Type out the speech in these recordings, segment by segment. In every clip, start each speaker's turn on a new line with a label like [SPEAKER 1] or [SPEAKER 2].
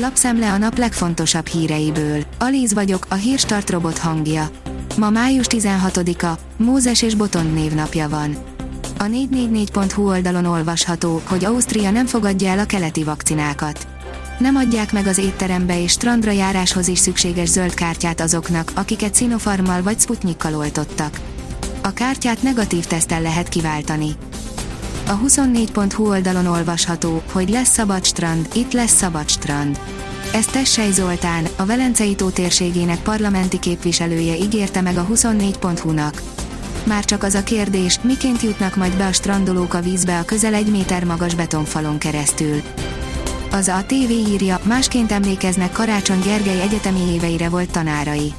[SPEAKER 1] Lapszemle a nap legfontosabb híreiből. Alíz vagyok, a hírstart robot hangja. Ma május 16-a, Mózes és Botond névnapja van. A 444.hu oldalon olvasható, hogy Ausztria nem fogadja el a keleti vakcinákat. Nem adják meg az étterembe és strandra járáshoz is szükséges zöld kártyát azoknak, akiket Sinopharmal vagy Sputnikkal oltottak. A kártyát negatív tesztel lehet kiváltani. A 24.hu oldalon olvasható, hogy lesz szabad strand, itt lesz szabad strand. Ezt Tessely Zoltán, a Velencei tó térségének parlamenti képviselője ígérte meg a 24.hu-nak. Már csak az a kérdés, miként jutnak majd be a strandolók a vízbe a közel egy méter magas betonfalon keresztül. Az a TV írja, másként emlékeznek Karácsony Gergely egyetemi éveire volt tanárai.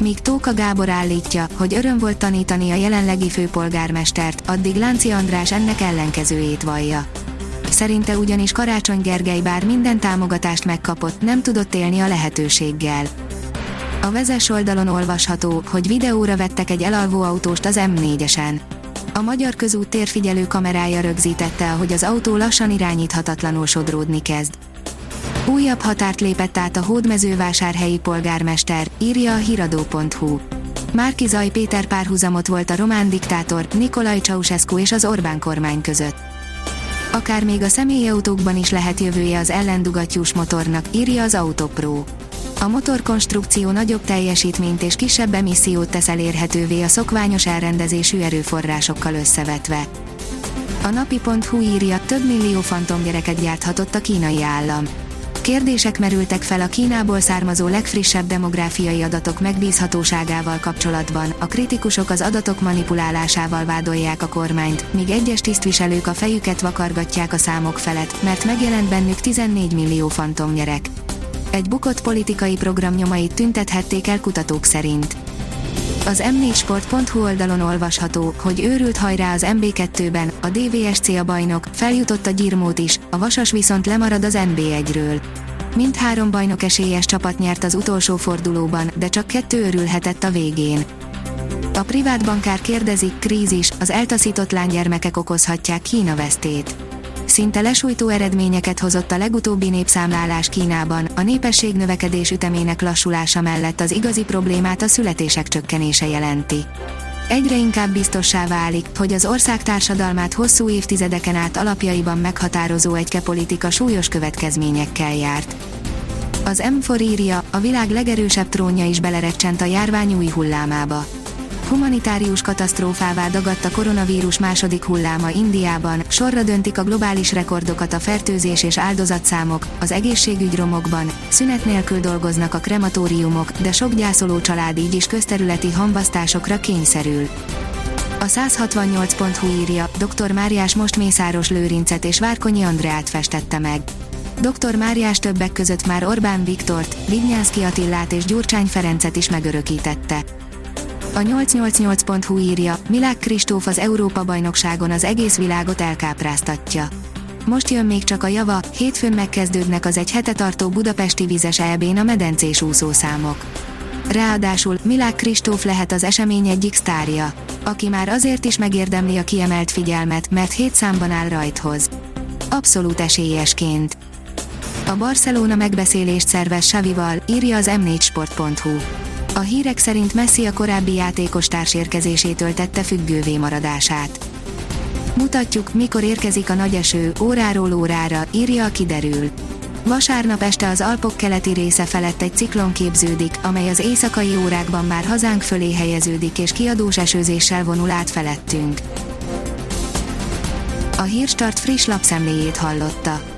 [SPEAKER 1] Míg Tóka Gábor állítja, hogy öröm volt tanítani a jelenlegi főpolgármestert, addig Lánci András ennek ellenkezőjét vallja. Szerinte ugyanis Karácsony Gergely bár minden támogatást megkapott, nem tudott élni a lehetőséggel. A vezes oldalon olvasható, hogy videóra vettek egy elalvó autóst az M4-esen. A magyar közút térfigyelő kamerája rögzítette, ahogy az autó lassan irányíthatatlanul sodródni kezd. Újabb határt lépett át a hódmezővásárhelyi polgármester, írja a hiradó.hu. Márki Zaj Péter párhuzamot volt a román diktátor, Nikolaj Ceausescu és az Orbán kormány között. Akár még a személyautókban is lehet jövője az ellendugattyús motornak, írja az Autopro. A motorkonstrukció nagyobb teljesítményt és kisebb emissziót tesz elérhetővé a szokványos elrendezésű erőforrásokkal összevetve. A napi.hu írja, több millió fantomgyereket gyárthatott a kínai állam. Kérdések merültek fel a Kínából származó legfrissebb demográfiai adatok megbízhatóságával kapcsolatban, a kritikusok az adatok manipulálásával vádolják a kormányt, míg egyes tisztviselők a fejüket vakargatják a számok felett, mert megjelent bennük 14 millió fantomgyerek. Egy bukott politikai program nyomait tüntethették el kutatók szerint. Az m4sport.hu oldalon olvasható, hogy őrült hajrá az MB2-ben, a DVSC a bajnok, feljutott a Gyirmót is, a Vasas viszont lemarad az NB1-ről. Mindhárom bajnok esélyes csapat nyert az utolsó fordulóban, de csak kettő örülhetett a végén. A privát bankár kérdezik, krízis, az eltaszított lánygyermekek okozhatják Kína vesztét szinte lesújtó eredményeket hozott a legutóbbi népszámlálás Kínában, a népesség növekedés ütemének lassulása mellett az igazi problémát a születések csökkenése jelenti. Egyre inkább biztossá válik, hogy az ország társadalmát hosszú évtizedeken át alapjaiban meghatározó egyke politika súlyos következményekkel járt. Az M4 írja, a világ legerősebb trónja is belerecsent a járvány új hullámába humanitárius katasztrófává dagadt a koronavírus második hulláma Indiában, sorra döntik a globális rekordokat a fertőzés és áldozatszámok, az egészségügy romokban, szünet nélkül dolgoznak a krematóriumok, de sok gyászoló család így is közterületi hambasztásokra kényszerül. A 168.hu írja, dr. Máriás most Mészáros Lőrincet és Várkonyi Andreát festette meg. Dr. Máriás többek között már Orbán Viktort, Vignyánszki Attillát és Gyurcsány Ferencet is megörökítette. A 888.hu írja, Milák Kristóf az Európa-bajnokságon az egész világot elkápráztatja. Most jön még csak a java, hétfőn megkezdődnek az egy hete tartó budapesti vizes EB-n a medencés úszószámok. Ráadásul Milák Kristóf lehet az esemény egyik sztárja, aki már azért is megérdemli a kiemelt figyelmet, mert hét számban áll rajthoz. Abszolút esélyesként. A Barcelona megbeszélést szervez Savival, írja az m4sport.hu. A hírek szerint Messi a korábbi játékos társérkezésétől tette függővé maradását. Mutatjuk, mikor érkezik a nagy eső, óráról órára, írja a kiderül. Vasárnap este az Alpok keleti része felett egy ciklon képződik, amely az éjszakai órákban már hazánk fölé helyeződik és kiadós esőzéssel vonul át felettünk. A Hírstart friss lapszemléjét hallotta.